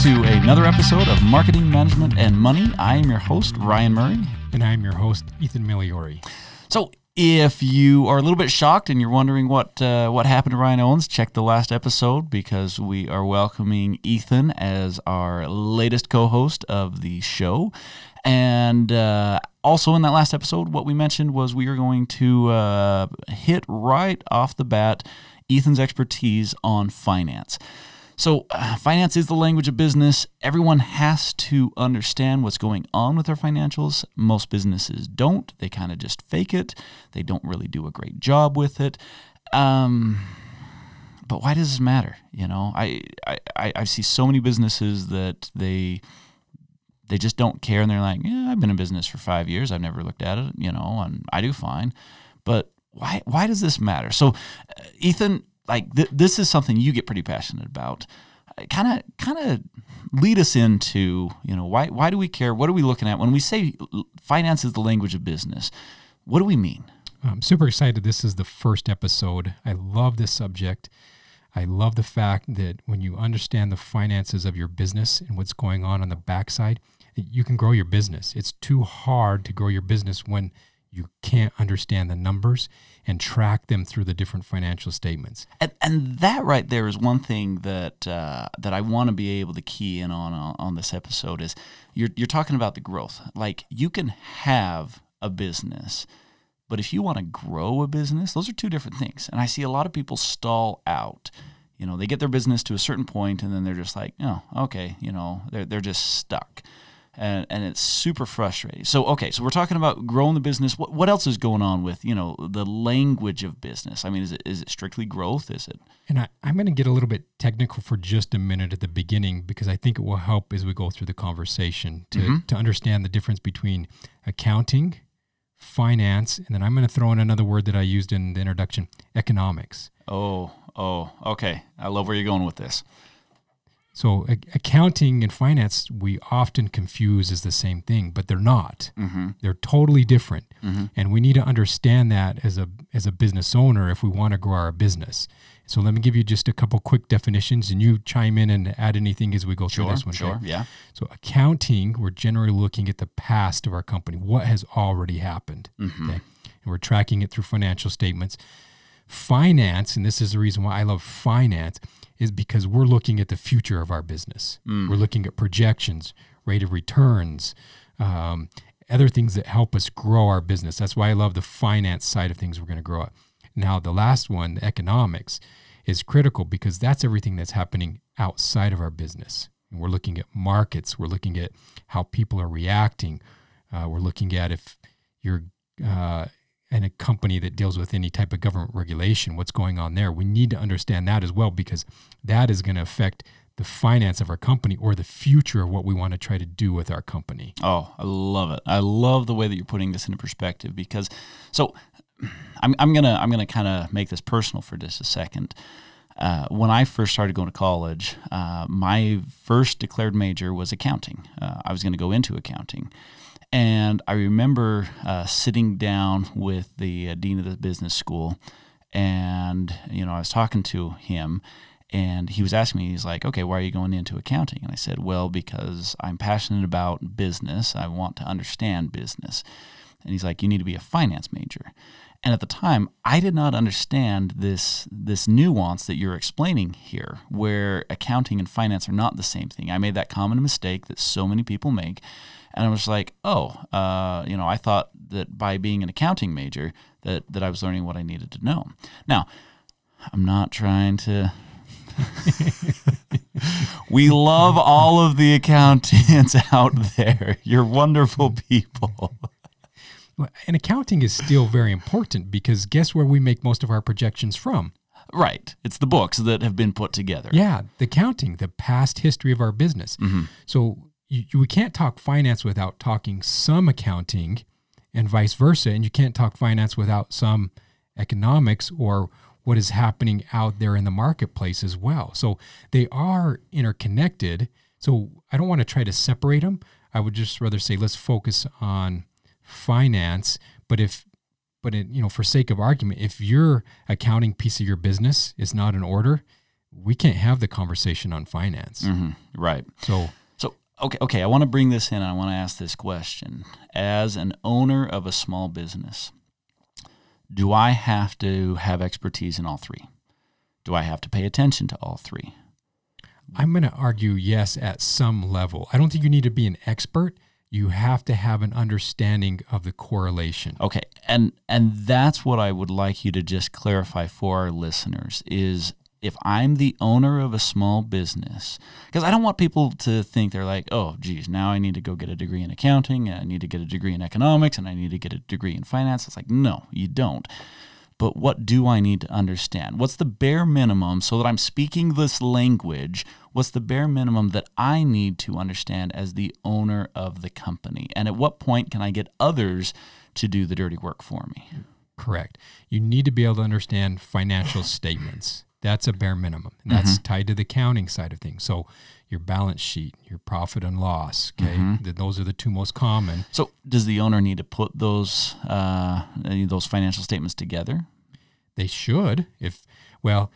to another episode of Marketing, Management, and Money. I am your host, Ryan Murray. And I'm your host, Ethan Migliori. So, if you are a little bit shocked and you're wondering what uh, what happened to Ryan Owens, check the last episode because we are welcoming Ethan as our latest co-host of the show. And uh, also in that last episode, what we mentioned was we are going to uh, hit right off the bat Ethan's expertise on finance. So, uh, finance is the language of business. Everyone has to understand what's going on with their financials. Most businesses don't. They kind of just fake it. They don't really do a great job with it. Um, but why does this matter? You know, I, I, I see so many businesses that they they just don't care and they're like, yeah, I've been in business for five years. I've never looked at it, you know, and I do fine. But why why does this matter? So, uh, Ethan, like th- this is something you get pretty passionate about. Kind of, kind of lead us into you know why why do we care? What are we looking at when we say finance is the language of business? What do we mean? I'm super excited. This is the first episode. I love this subject. I love the fact that when you understand the finances of your business and what's going on on the backside, you can grow your business. It's too hard to grow your business when you can't understand the numbers and track them through the different financial statements. And, and that right there is one thing that uh, that I want to be able to key in on, on on this episode is you're you're talking about the growth. Like you can have a business, but if you want to grow a business, those are two different things. And I see a lot of people stall out. You know, they get their business to a certain point and then they're just like, oh, okay, you know, they're they're just stuck and, and it's super frustrating. So okay, so we're talking about growing the business. What what else is going on with you know the language of business? I mean, is it is it strictly growth? Is it? And I, I'm going to get a little bit technical for just a minute at the beginning because I think it will help as we go through the conversation to mm-hmm. to understand the difference between accounting, finance, and then I'm going to throw in another word that I used in the introduction, economics. Oh, oh, okay. I love where you're going with this. So a- accounting and finance we often confuse as the same thing, but they're not. Mm-hmm. They're totally different, mm-hmm. and we need to understand that as a as a business owner if we want to grow our business. So let me give you just a couple quick definitions, and you chime in and add anything as we go sure, through this one. Sure, okay? yeah. So accounting, we're generally looking at the past of our company, what has already happened, mm-hmm. okay? and we're tracking it through financial statements. Finance, and this is the reason why I love finance is because we're looking at the future of our business. Mm. We're looking at projections, rate of returns, um, other things that help us grow our business. That's why I love the finance side of things we're going to grow up. Now, the last one, the economics, is critical because that's everything that's happening outside of our business. And we're looking at markets, we're looking at how people are reacting, uh, we're looking at if you're uh, and a company that deals with any type of government regulation, what's going on there. We need to understand that as well because that is going to affect the finance of our company or the future of what we want to try to do with our company. Oh, I love it. I love the way that you're putting this into perspective because so I'm, I'm gonna I'm gonna kind of make this personal for just a second. Uh, when I first started going to college, uh, my first declared major was accounting. Uh, I was going to go into accounting. And I remember uh, sitting down with the uh, dean of the business school, and you know I was talking to him, and he was asking me, he's like, "Okay, why are you going into accounting?" And I said, "Well, because I'm passionate about business. I want to understand business." And he's like, "You need to be a finance major." And at the time, I did not understand this this nuance that you're explaining here, where accounting and finance are not the same thing. I made that common mistake that so many people make and I was like, oh, uh, you know, I thought that by being an accounting major that that I was learning what I needed to know. Now, I'm not trying to. we love all of the accountants out there. You're wonderful people. And accounting is still very important because guess where we make most of our projections from? Right. It's the books that have been put together. Yeah, the accounting, the past history of our business. Mm-hmm. So you, you, we can't talk finance without talking some accounting and vice versa. And you can't talk finance without some economics or what is happening out there in the marketplace as well. So they are interconnected. So I don't want to try to separate them. I would just rather say let's focus on finance. But if, but it, you know, for sake of argument, if your accounting piece of your business is not in order, we can't have the conversation on finance. Mhm. Right. So, okay, okay, I want to bring this in. I want to ask this question. As an owner of a small business, do I have to have expertise in all three? Do I have to pay attention to all three? I'm going to argue yes at some level. I don't think you need to be an expert. You have to have an understanding of the correlation. Okay, and and that's what I would like you to just clarify for our listeners is if I'm the owner of a small business, because I don't want people to think they're like, oh, geez, now I need to go get a degree in accounting, and I need to get a degree in economics, and I need to get a degree in finance. It's like, no, you don't. But what do I need to understand? What's the bare minimum so that I'm speaking this language? What's the bare minimum that I need to understand as the owner of the company? And at what point can I get others to do the dirty work for me? Correct. You need to be able to understand financial statements. That's a bare minimum. And that's tied to the accounting side of things. So your balance sheet, your profit and loss, okay? Th- Those are the two most common. So, does the owner need to put those uh, those financial statements together? They should if well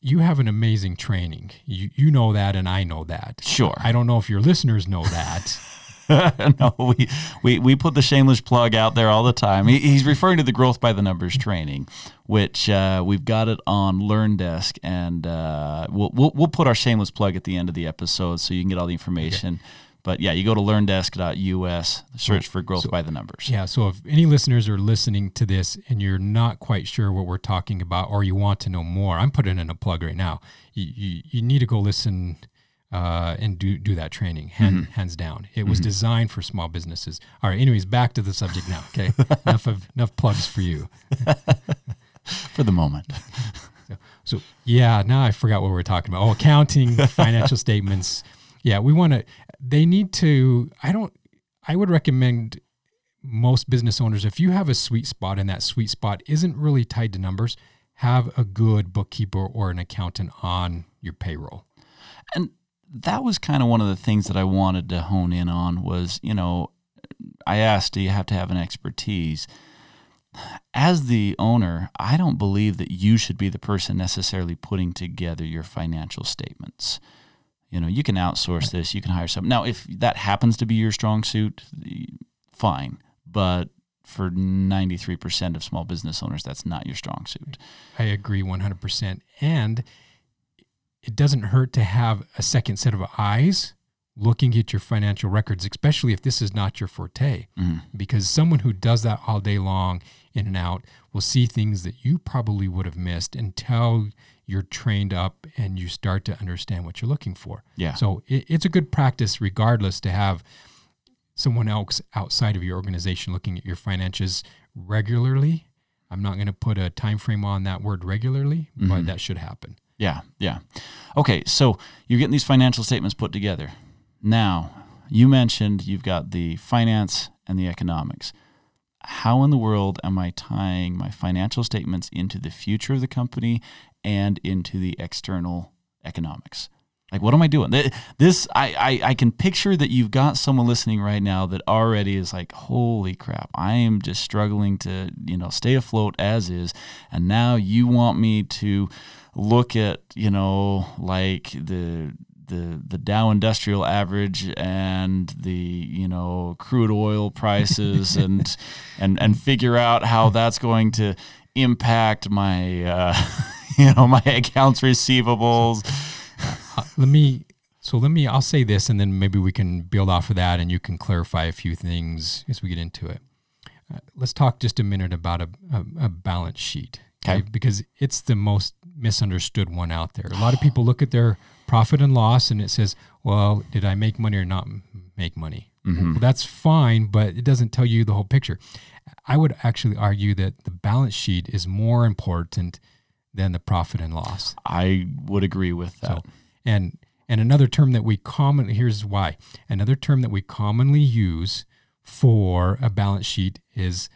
you have an amazing training. You you know that and I know that. Sure. I don't know if your listeners know that. no, we, we we put the shameless plug out there all the time. He, he's referring to the growth by the numbers training, which uh, we've got it on LearnDesk, and uh, we'll, we'll we'll put our shameless plug at the end of the episode so you can get all the information. But yeah, you go to learndesk.us, search for growth by the numbers. Yeah. So if any listeners are listening to this and you're not quite sure what we're talking about or you want to know more, I'm putting in a plug right now. You, you, you need to go listen uh, and do, do that training, hand, hands down. It was designed for small businesses. All right. Anyways, back to the subject now. Okay. enough of enough plugs for you. For the moment, So yeah, now I forgot what we were talking about. Oh, accounting, financial statements. Yeah, we want to. They need to. I don't. I would recommend most business owners if you have a sweet spot and that sweet spot isn't really tied to numbers, have a good bookkeeper or an accountant on your payroll. and that was kind of one of the things that I wanted to hone in on was, you know, I asked, do you have to have an expertise? As the owner, I don't believe that you should be the person necessarily putting together your financial statements. You know, you can outsource this, you can hire someone. Now, if that happens to be your strong suit, fine. But for 93% of small business owners, that's not your strong suit. I agree 100%. And it doesn't hurt to have a second set of eyes looking at your financial records, especially if this is not your forte. Mm-hmm. Because someone who does that all day long, in and out, will see things that you probably would have missed until you're trained up and you start to understand what you're looking for. Yeah. So it, it's a good practice, regardless, to have someone else outside of your organization looking at your finances regularly. I'm not going to put a time frame on that word regularly, but mm-hmm. that should happen. Yeah, yeah. Okay, so you're getting these financial statements put together. Now, you mentioned you've got the finance and the economics. How in the world am I tying my financial statements into the future of the company and into the external economics? Like, what am I doing? This, I, I, I can picture that you've got someone listening right now that already is like, holy crap, I am just struggling to, you know, stay afloat as is. And now you want me to look at, you know, like the, the, the Dow Industrial Average and the you know crude oil prices and and and figure out how that's going to impact my uh, you know my accounts receivables. Uh, let me, so let me, I'll say this and then maybe we can build off of that and you can clarify a few things as we get into it. Uh, let's talk just a minute about a, a, a balance sheet. Okay. Because it's the most misunderstood one out there. A lot of people look at their profit and loss and it says, well, did I make money or not make money? Mm-hmm. Well, that's fine, but it doesn't tell you the whole picture. I would actually argue that the balance sheet is more important than the profit and loss. I would agree with that. So, and and another term that we commonly here's why. Another term that we commonly use for a balance sheet is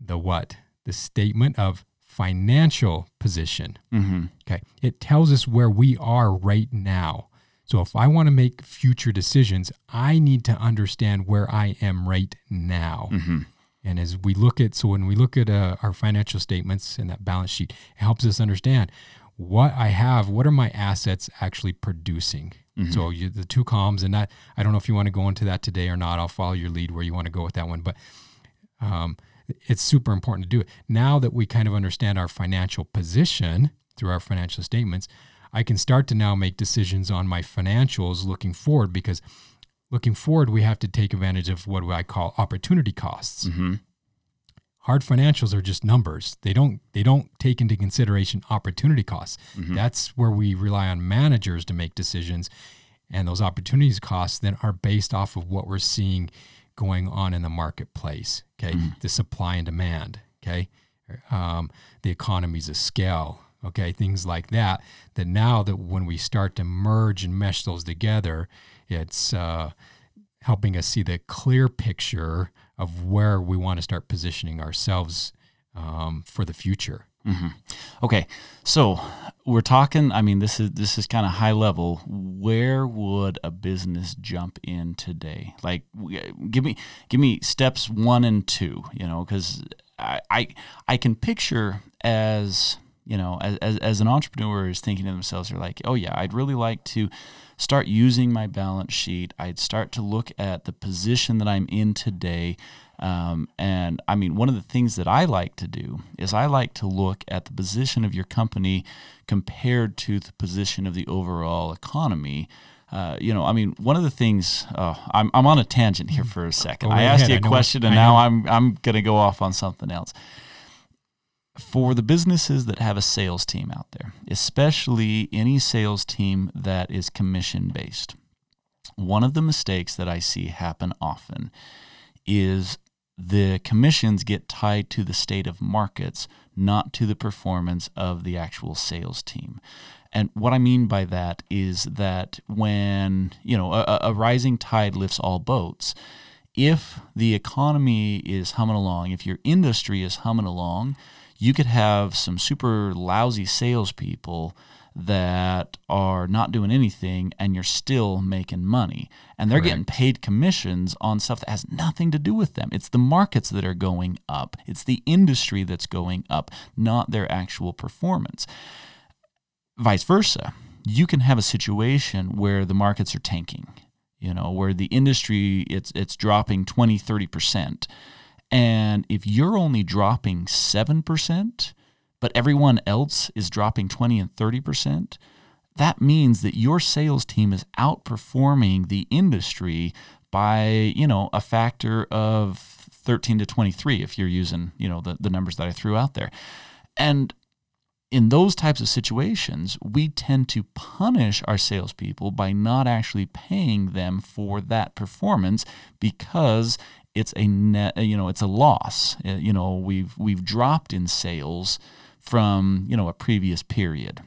the what? The statement of financial position. hmm Okay. It tells us where we are right now. So if I want to make future decisions, I need to understand where I am right now. hmm And as we look at, so when we look at uh, our financial statements and that balance sheet, it helps us understand what I have, what are my assets actually producing? Mm-hmm. So you, the two columns, and that I don't know if you want to go into that today or not. I'll follow your lead where you want to go with that one, but um, it's super important to do it. Now that we kind of understand our financial position through our financial statements, I can start to now make decisions on my financials looking forward because looking forward, we have to take advantage of what I call opportunity costs. Mm-hmm. Hard financials are just numbers. They don't they don't take into consideration opportunity costs. Mm-hmm. That's where we rely on managers to make decisions. And those opportunities costs then are based off of what we're seeing going on in the marketplace. Okay. The supply and demand. Okay. Um, the economies of scale. Okay. Things like that. That now that when we start to merge and mesh those together, it's uh, helping us see the clear picture of where we want to start positioning ourselves um, for the future. Mm-hmm. Okay, so we're talking. I mean, this is this is kind of high level. Where would a business jump in today? Like, give me give me steps one and two. You know, because I, I I can picture as you know as, as as an entrepreneur is thinking to themselves, they're like, oh yeah, I'd really like to start using my balance sheet. I'd start to look at the position that I'm in today. Um, and I mean, one of the things that I like to do is I like to look at the position of your company compared to the position of the overall economy. Uh, you know, I mean, one of the things uh, I'm, I'm on a tangent here for a second. Go I asked ahead. you a question, and now. I'm I'm going to go off on something else. For the businesses that have a sales team out there, especially any sales team that is commission based, one of the mistakes that I see happen often is the commissions get tied to the state of markets, not to the performance of the actual sales team. And what I mean by that is that when, you know, a, a rising tide lifts all boats, if the economy is humming along, if your industry is humming along, you could have some super lousy salespeople that are not doing anything and you're still making money. And they're getting paid commissions on stuff that has nothing to do with them. It's the markets that are going up, it's the industry that's going up, not their actual performance. Vice versa, you can have a situation where the markets are tanking, you know, where the industry it's it's dropping 20, 30%. And if you're only dropping 7%, but everyone else is dropping 20 and 30%, that means that your sales team is outperforming the industry by, you know, a factor of 13 to 23 if you're using, you know, the, the numbers that I threw out there. And in those types of situations, we tend to punish our salespeople by not actually paying them for that performance because it's a net, you know, it's a loss. Uh, You know, we've we've dropped in sales from you know a previous period,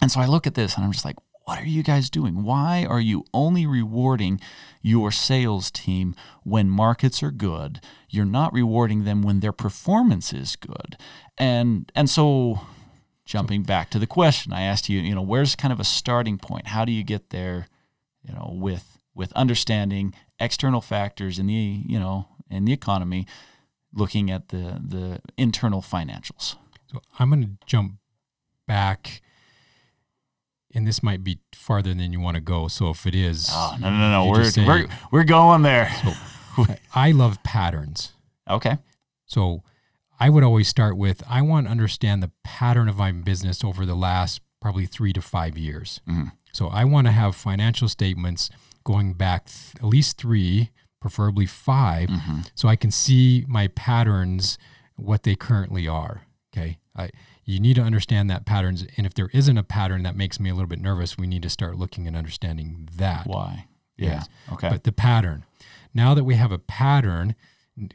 and so I look at this and I'm just like, what are you guys doing? Why are you only rewarding your sales team when markets are good? You're not rewarding them when their performance is good, and and so jumping back to the question I asked you, you know, where's kind of a starting point? How do you get there, you know, with with understanding external factors in the, you know, in the economy, looking at the the internal financials. So I'm going to jump back, and this might be farther than you want to go. So if it is, Oh, no, no, no, we're say- we're we're going there. I love patterns. Okay. So I would always start with I want to understand the pattern of my business over the last probably three to five years. Mhm. So I want to have financial statements going back th- at least three, preferably 5 Mm-hmm. so I can see my patterns, what they currently are. Okay. I, you need to understand that patterns. And if there isn't a pattern that makes me a little bit nervous, we need to start looking and understanding that. Why? Yeah. Okay. But the pattern. Now that we have a pattern,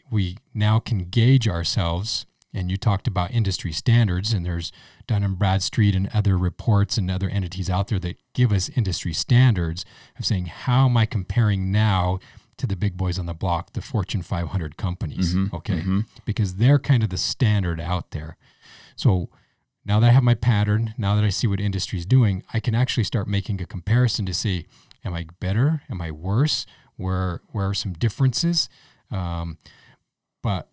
we now can gauge ourselves. And you talked about industry standards, and there's Dun and Bradstreet and other reports and other entities out there that give us industry standards of saying, how am I comparing now to the big boys on the block, the Fortune 500 companies? Okay. Because they're kind of the standard out there. So now that I have my pattern, now that I see what industry is doing, I can actually start making a comparison to see, am I better? Am I worse? Where where are some differences? Um, but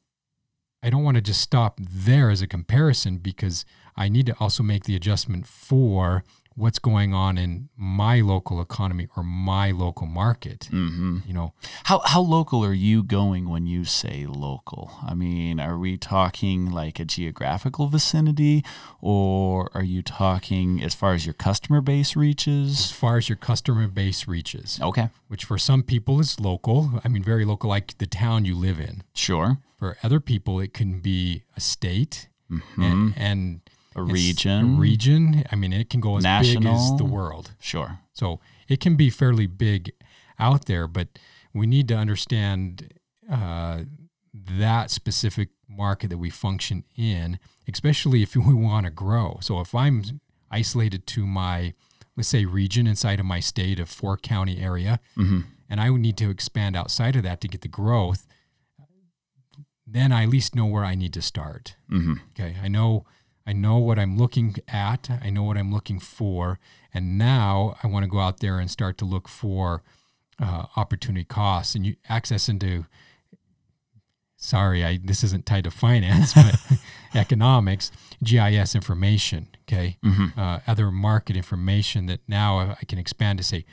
I don't want to just stop there as a comparison because I need to also make the adjustment for what's going on in my local economy or my local market. Mm-hmm. You know, How how local are you going when you say local? I mean, are we talking like a geographical vicinity, or are you talking as far as your customer base reaches? as far as your customer base reaches, Okay, which for some people is local. I mean, very local, like the town you live in. sure. For other people, it can be a state Mm-hmm. and, and A it's region. A region. I mean, it can go as big as the world. Sure. So it can be fairly big out there, but we need to understand uh, that specific market that we function in, especially if we want to grow. So if I'm isolated to my, let's say, region inside of my state, of four county area, Mm-hmm. and I would need to expand outside of that to get the growth, then I at least know where I need to start. Mm-hmm. Okay, I know I know what I'm looking at. I know what I'm looking for, and now I want to go out there and start to look for uh, opportunity costs and you access into. Sorry, I this isn't tied to finance, but economics, GIS information. Okay, Mm-hmm. uh, other market information that now I can expand to say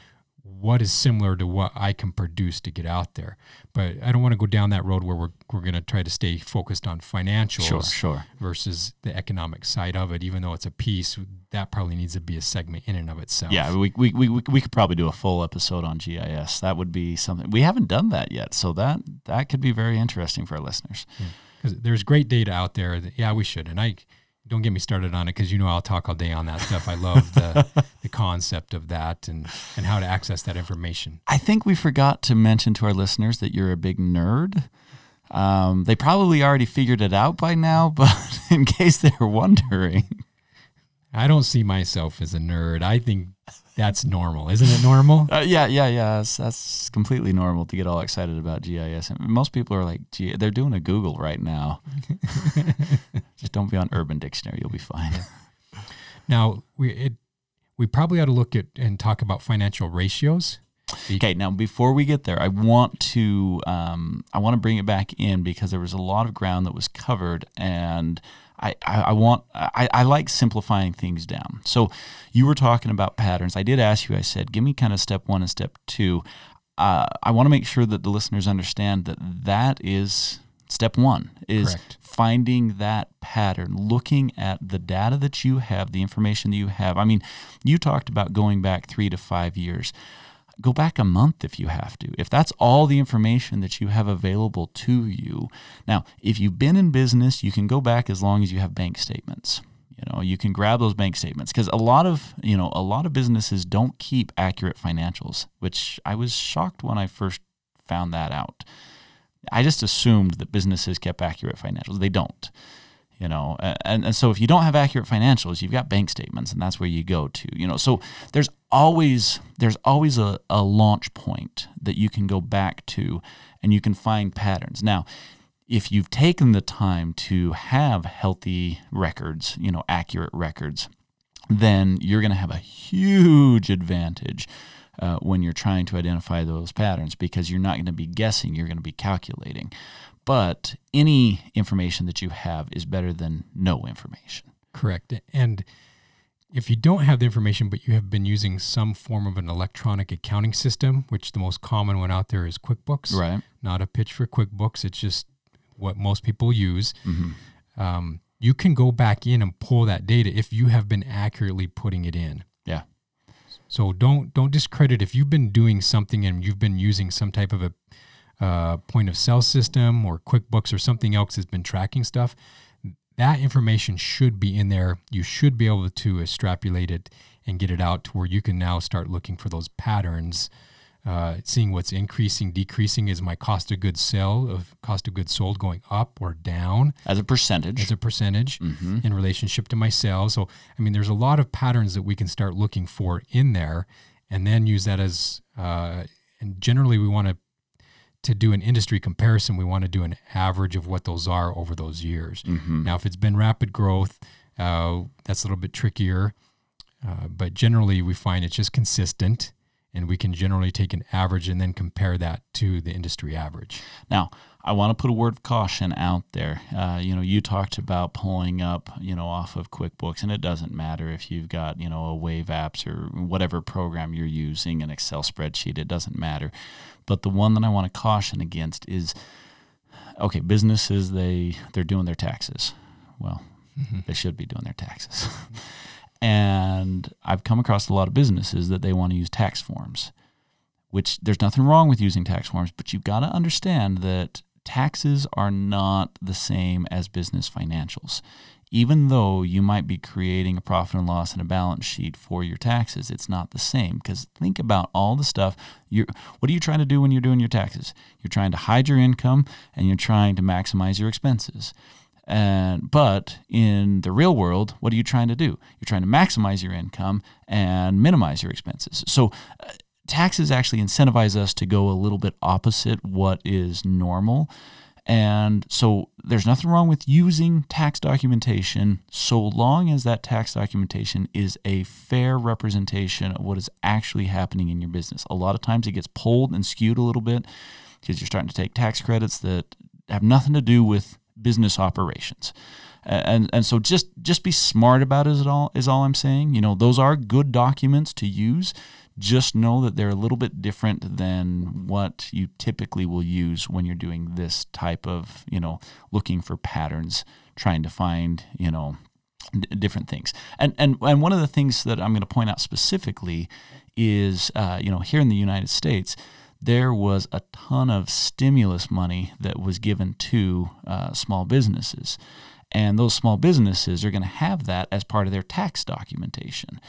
what is similar to what I can produce to get out there. But I don't want to go down that road where we're we're going to try to stay focused on financials Sure. Sure. versus the economic side of it. Even though it's a piece, that probably needs to be a segment in and of itself. Yeah, we, we, we, we could probably do a full episode on GIS. That would be something we haven't done that yet, so that that could be very interesting for our listeners. because there's great data out there. That, yeah, we should. And I don't get me started on it because you know I'll talk all day on that stuff. I love the the concept of that and and how to access that information. I think we forgot to mention to our listeners that you're a big nerd. Um, they probably already figured it out by now, but in case they're wondering, I don't see myself as a nerd. I think that's normal, isn't it? Normal. uh, yeah, yeah, yeah, that's, that's completely normal to get all excited about GIS. And most people are like, gee, they're doing a Google right now. Just don't be on Urban Dictionary; you'll be fine. Now we it we probably ought to look at and talk about financial ratios. Okay, now before we get there, I want to um, I want to bring it back in because there was a lot of ground that was covered, and I, I, I want I, I like simplifying things down. So you were talking about patterns. I did ask you. I said, give me kind of step one and step two. Uh, I want to make sure that the listeners understand that that is step one is Correct. finding that pattern, looking at the data that you have, the information that you have. I mean, you talked about going back three to five years go back a month if you have to. If that's all the information that you have available to you. Now, if you've been in business, you can go back as long as you have bank statements. You know, you can grab those bank statements because a lot of, you know, a lot of businesses don't keep accurate financials, which I was shocked when I first found that out. I just assumed that businesses kept accurate financials. They don't you know and, and so if you don't have accurate financials you've got bank statements and that's where you go to you know. So there's always there's always a, a launch point that you can go back to and you can find patterns. Now if you've taken the time to have healthy records you know accurate records then you're going to have a huge advantage uh, when you're trying to identify those patterns because you're not going to be guessing, you're going to be calculating. But any information that you have is better than no information. Correct. And if you don't have the information, but you have been using some form of an electronic accounting system, which the most common one out there is QuickBooks. Right. Not a pitch for QuickBooks. It's just what most people use. Mm-hmm. Um, you can go back in and pull that data if you have been accurately putting it in. Yeah. So don't don't discredit if you've been doing something and you've been using some type of a uh, point of sale system or QuickBooks or something else that's been tracking stuff. That information should be in there. You should be able to extrapolate it and get it out to where you can now start looking for those patterns, uh, seeing what's increasing, decreasing. Is my cost of goods sell of cost of goods sold going up or down? As a percentage. as a percentage Mhm. in relationship to my sales. So, I mean, there's a lot of patterns that we can start looking for in there, and then use that as. Uh, and generally, we want to to do an industry comparison. We want to do an average of what those are over those years. Mhm. Now, if it's been rapid growth, uh, that's a little bit trickier. Uh, but generally, we find it's just consistent and we can generally take an average and then compare that to the industry average. Now, I want to put a word of caution out there. Uh, you know, you talked about pulling up, you know, off of QuickBooks, and it doesn't matter if you've got, you know, a Wave Apps or whatever program you're using, an Excel spreadsheet, it doesn't matter. But the one that I want to caution against is, okay, businesses they they're doing their taxes. Well, mm-hmm. they should be doing their taxes. and I've come across a lot of businesses that they want to use tax forms which there's nothing wrong with using tax forms, but you've got to understand that taxes are not the same as business financials. Even though you might be creating a profit and loss and a balance sheet for your taxes, it's not the same. Because think about all the stuff. You're, what are you trying to do when you're doing your taxes? You're trying to hide your income and you're trying to maximize your expenses. And but in the real world, what are you trying to do? You're trying to maximize your income and minimize your expenses. So uh, taxes actually incentivize us to go a little bit opposite what is normal. And so there's nothing wrong with using tax documentation so long as that tax documentation is a fair representation of what is actually happening in your business. A lot of times it gets pulled and skewed a little bit because you're starting to take tax credits that have nothing to do with business operations. And and so just just be smart about it all is all I'm saying. You know, those are good documents to use just know that they're a little bit different than what you typically will use when you're doing this type of, you know, looking for patterns, trying to find, you know, d- different things. And, and, and one of the things that I'm going to point out specifically is, uh, you know, here in the United States, there was a ton of stimulus money that was given to uh, small businesses. And those small businesses are going to have that as part of their tax documentation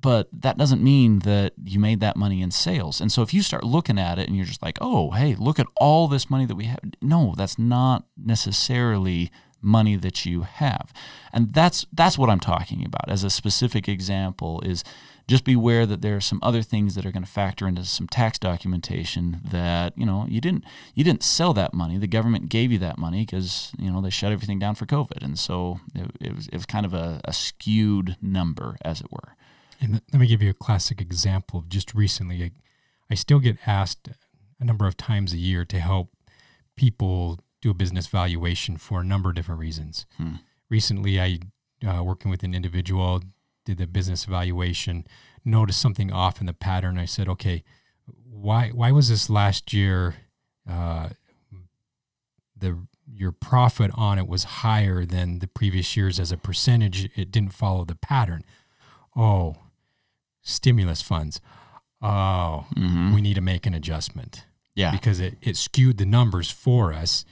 but that doesn't mean that you made that money in sales. And so if you start looking at it and you're just like, oh, hey, look at all this money that we have. No, that's not necessarily money that you have. And that's that's what I'm talking about as a specific example is just beware that there are some other things that are going to factor into some tax documentation that you know you didn't you didn't sell that money the government gave you that money because you know they shut everything down for covid and so it, it was, it was kind of a, a skewed number as it were and let me give you a classic example of just recently. I, I still get asked a number of times a year to help people do a business valuation for a number of different reasons. Hmm. Recently, I uh, working with an individual did the business evaluation, noticed something off in the pattern. I said, okay, why why was this last year? Uh, the your profit on it was higher than the previous years as a percentage. It didn't follow the pattern. Oh, stimulus funds. Oh, mm-hmm. we need to make an adjustment. Yeah. Because it, it skewed the numbers for us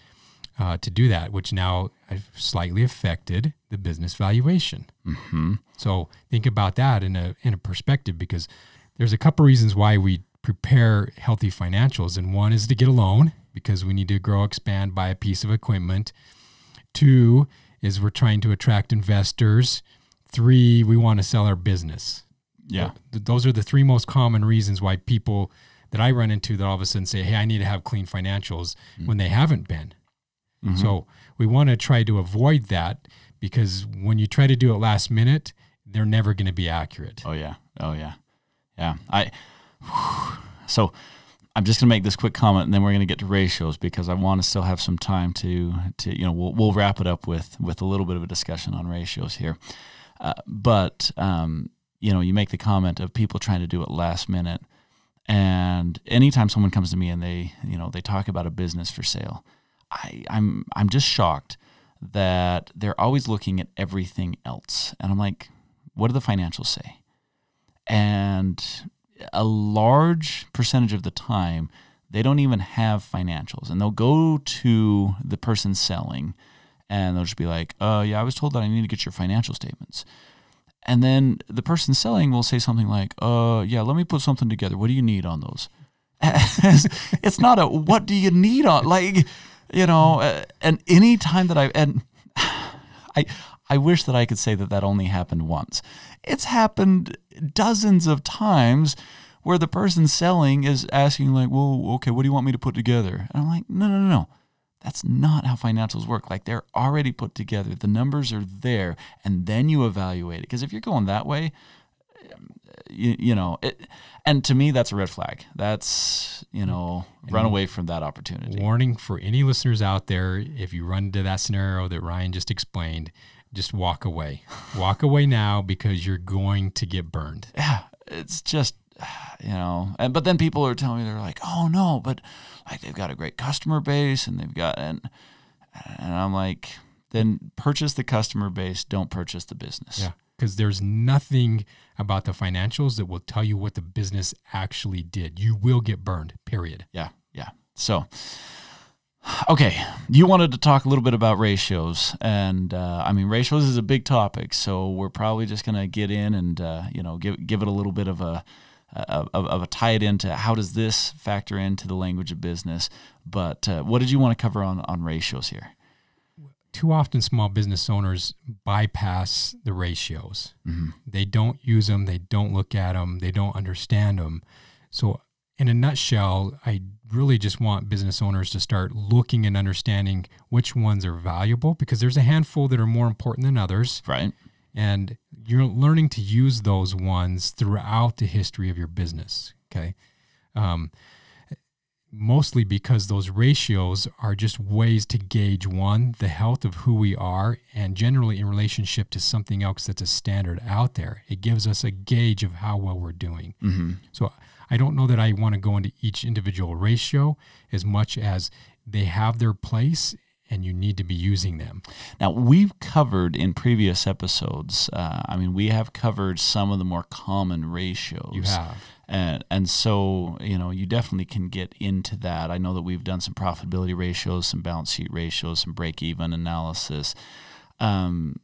uh, to do that, which now slightly affected the business valuation. Mm-hmm. So think about that in a, in a perspective because there's a couple reasons why we prepare healthy financials. And one is to get a loan because we need to grow, expand, buy a piece of equipment. Two is we're trying to attract investors. Three, we want to sell our business. Yeah. those are the three most common reasons why people that I run into that all of a sudden say, Hey, I need to have clean financials mm-hmm. when they haven't been. Mm-hmm. So we want to try to avoid that because when you try to do it last minute, they're never going to be accurate. Oh yeah. Oh yeah. Yeah. I, so I'm just going to make this quick comment and then we're going to get to ratios because I want to still have some time to, to, you know, we'll, we'll wrap it up with, with a little bit of a discussion on ratios here. Uh, but, um, you know, you make the comment of people trying to do it last minute. And anytime someone comes to me and they, you know, they talk about a business for sale, I, I'm I'm just shocked that they're always looking at everything else. And I'm like, what do the financials say? And a large percentage of the time, they don't even have financials. And they'll go to the person selling and they'll just be like, uh, yeah, I was told that I need to get your financial statements. And then the person selling will say something like, uh, yeah, let me put something together. What do you need on those? it's not a what do you need on like you know uh, and any time that i and i i wish that i could say that that only happened once it's happened dozens of times where the person selling is asking like well okay what do you want me to put together and i'm like no no no no that's not how financials work. Like they're already put together, the numbers are there, and then you evaluate it. Because if you're going that way, you, you know, it, and to me, that's a red flag. That's you mm-hmm. know, run away from that opportunity. Warning for any listeners out there: if you run into that scenario that Ryan just explained, just walk away. walk away now because you're going to get burned. Yeah, it's just you know, and but then people are telling me they're like, oh no, but like they've got a great customer base and they've got and and I'm like, then purchase the customer base, don't purchase the business. Yeah, because there's nothing about the financials that will tell you what the business actually did. You will get burned. Period. Yeah, yeah. So. Okay, you wanted to talk a little bit about ratios, and uh, I mean ratios is a big topic, so we're probably just to get in and uh, you know give give it a little bit of a of, of a tie it into how does this factor into the language of business. But uh, what did you want to cover on on ratios here? Too often, small business owners bypass the ratios. Mm-hmm. They don't use them. They don't look at them. They don't understand them. So, in a nutshell, I really just want business owners to start looking and understanding which ones are valuable because there's a handful that are more important than others. Right. And you're learning to use those ones throughout the history of your business. Okay. Um, mostly because those ratios are just ways to gauge one, the health of who we are, and generally in relationship to something else that's a standard out there. It gives us a gauge of how well we're doing. Mm-hmm. So I don't know that I want to go into each individual ratio as much as they have their place and you need to be using them. Now, we've covered in previous episodes, uh, I mean, we have covered some of the more common ratios. You have. And, and so, you know, you definitely can get into that. I know that we've done some profitability ratios, some balance sheet ratios, some break even analysis. Um,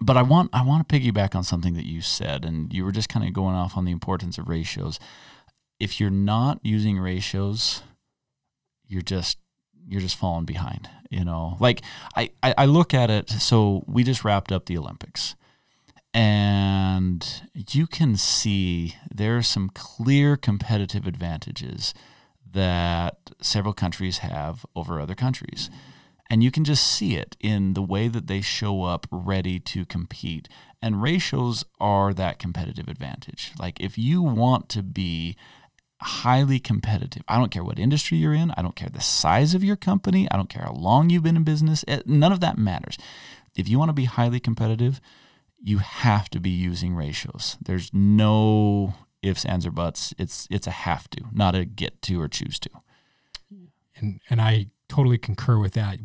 but I want I want to piggyback on something that you said, and you were just kind of going off on the importance of ratios. If you're not using ratios, you're just you're just falling behind you know like I, I, I look at it so we just wrapped up the olympics and you can see there are some clear competitive advantages that several countries have over other countries and you can just see it in the way that they show up ready to compete and ratios are that competitive advantage like if you want to be highly competitive. I don't care what industry you're in. I don't care the size of your company. I don't care how long you've been in business. None of that matters. If you want to be highly competitive, you have to be using ratios. There's no ifs, ands, or buts. It's it's a have to, not a get to or choose to. And and I totally concur with that.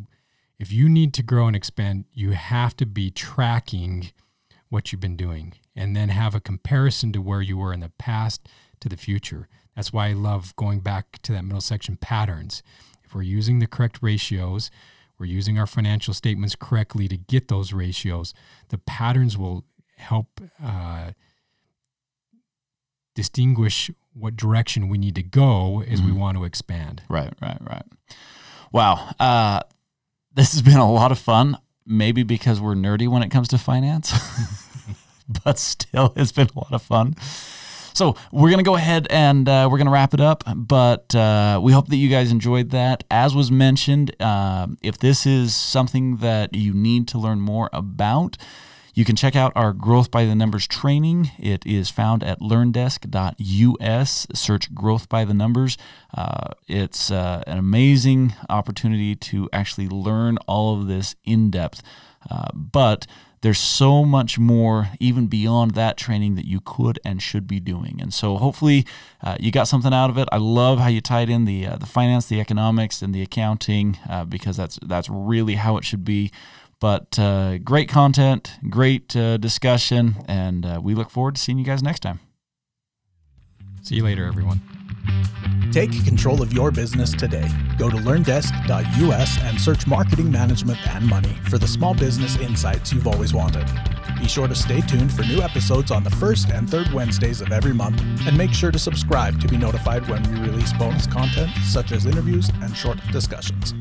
If you need to grow and expand, you have to be tracking what you've been doing and then have a comparison to where you were in the past to the future. That's why I love going back to that middle section patterns. If we're using the correct ratios, we're using our financial statements correctly to get those ratios, the patterns will help uh, distinguish what direction we need to go as mm-hmm. we want to expand. Right, right, right. Wow. Uh, this has been a lot of fun. Maybe because we're nerdy when it comes to finance, but still, it's been a lot of fun. So we're going to go ahead and uh, we're going to wrap it up. But uh, we hope that you guys enjoyed that. As was mentioned, uh, if this is something that you need to learn more about, you can check out our Growth by the Numbers training. It is found at learndesk.us. Search Growth by the Numbers. Uh, it's uh, an amazing opportunity to actually learn all of this in depth. Uh, but there's so much more even beyond that training that you could and should be doing. And so hopefully uh, you got something out of it. I love how you tied in the uh, the finance, the economics, and the accounting uh, because that's that's really how it should be. But uh, great content, great uh, discussion, and uh, we look forward to seeing you guys next time. See you later, everyone. Take control of your business today. Go to learndesk.us and search marketing management and money for the small business insights you've always wanted. Be sure to stay tuned for new episodes on the first and third Wednesdays of every month, and make sure to subscribe to be notified when we release bonus content such as interviews and short discussions.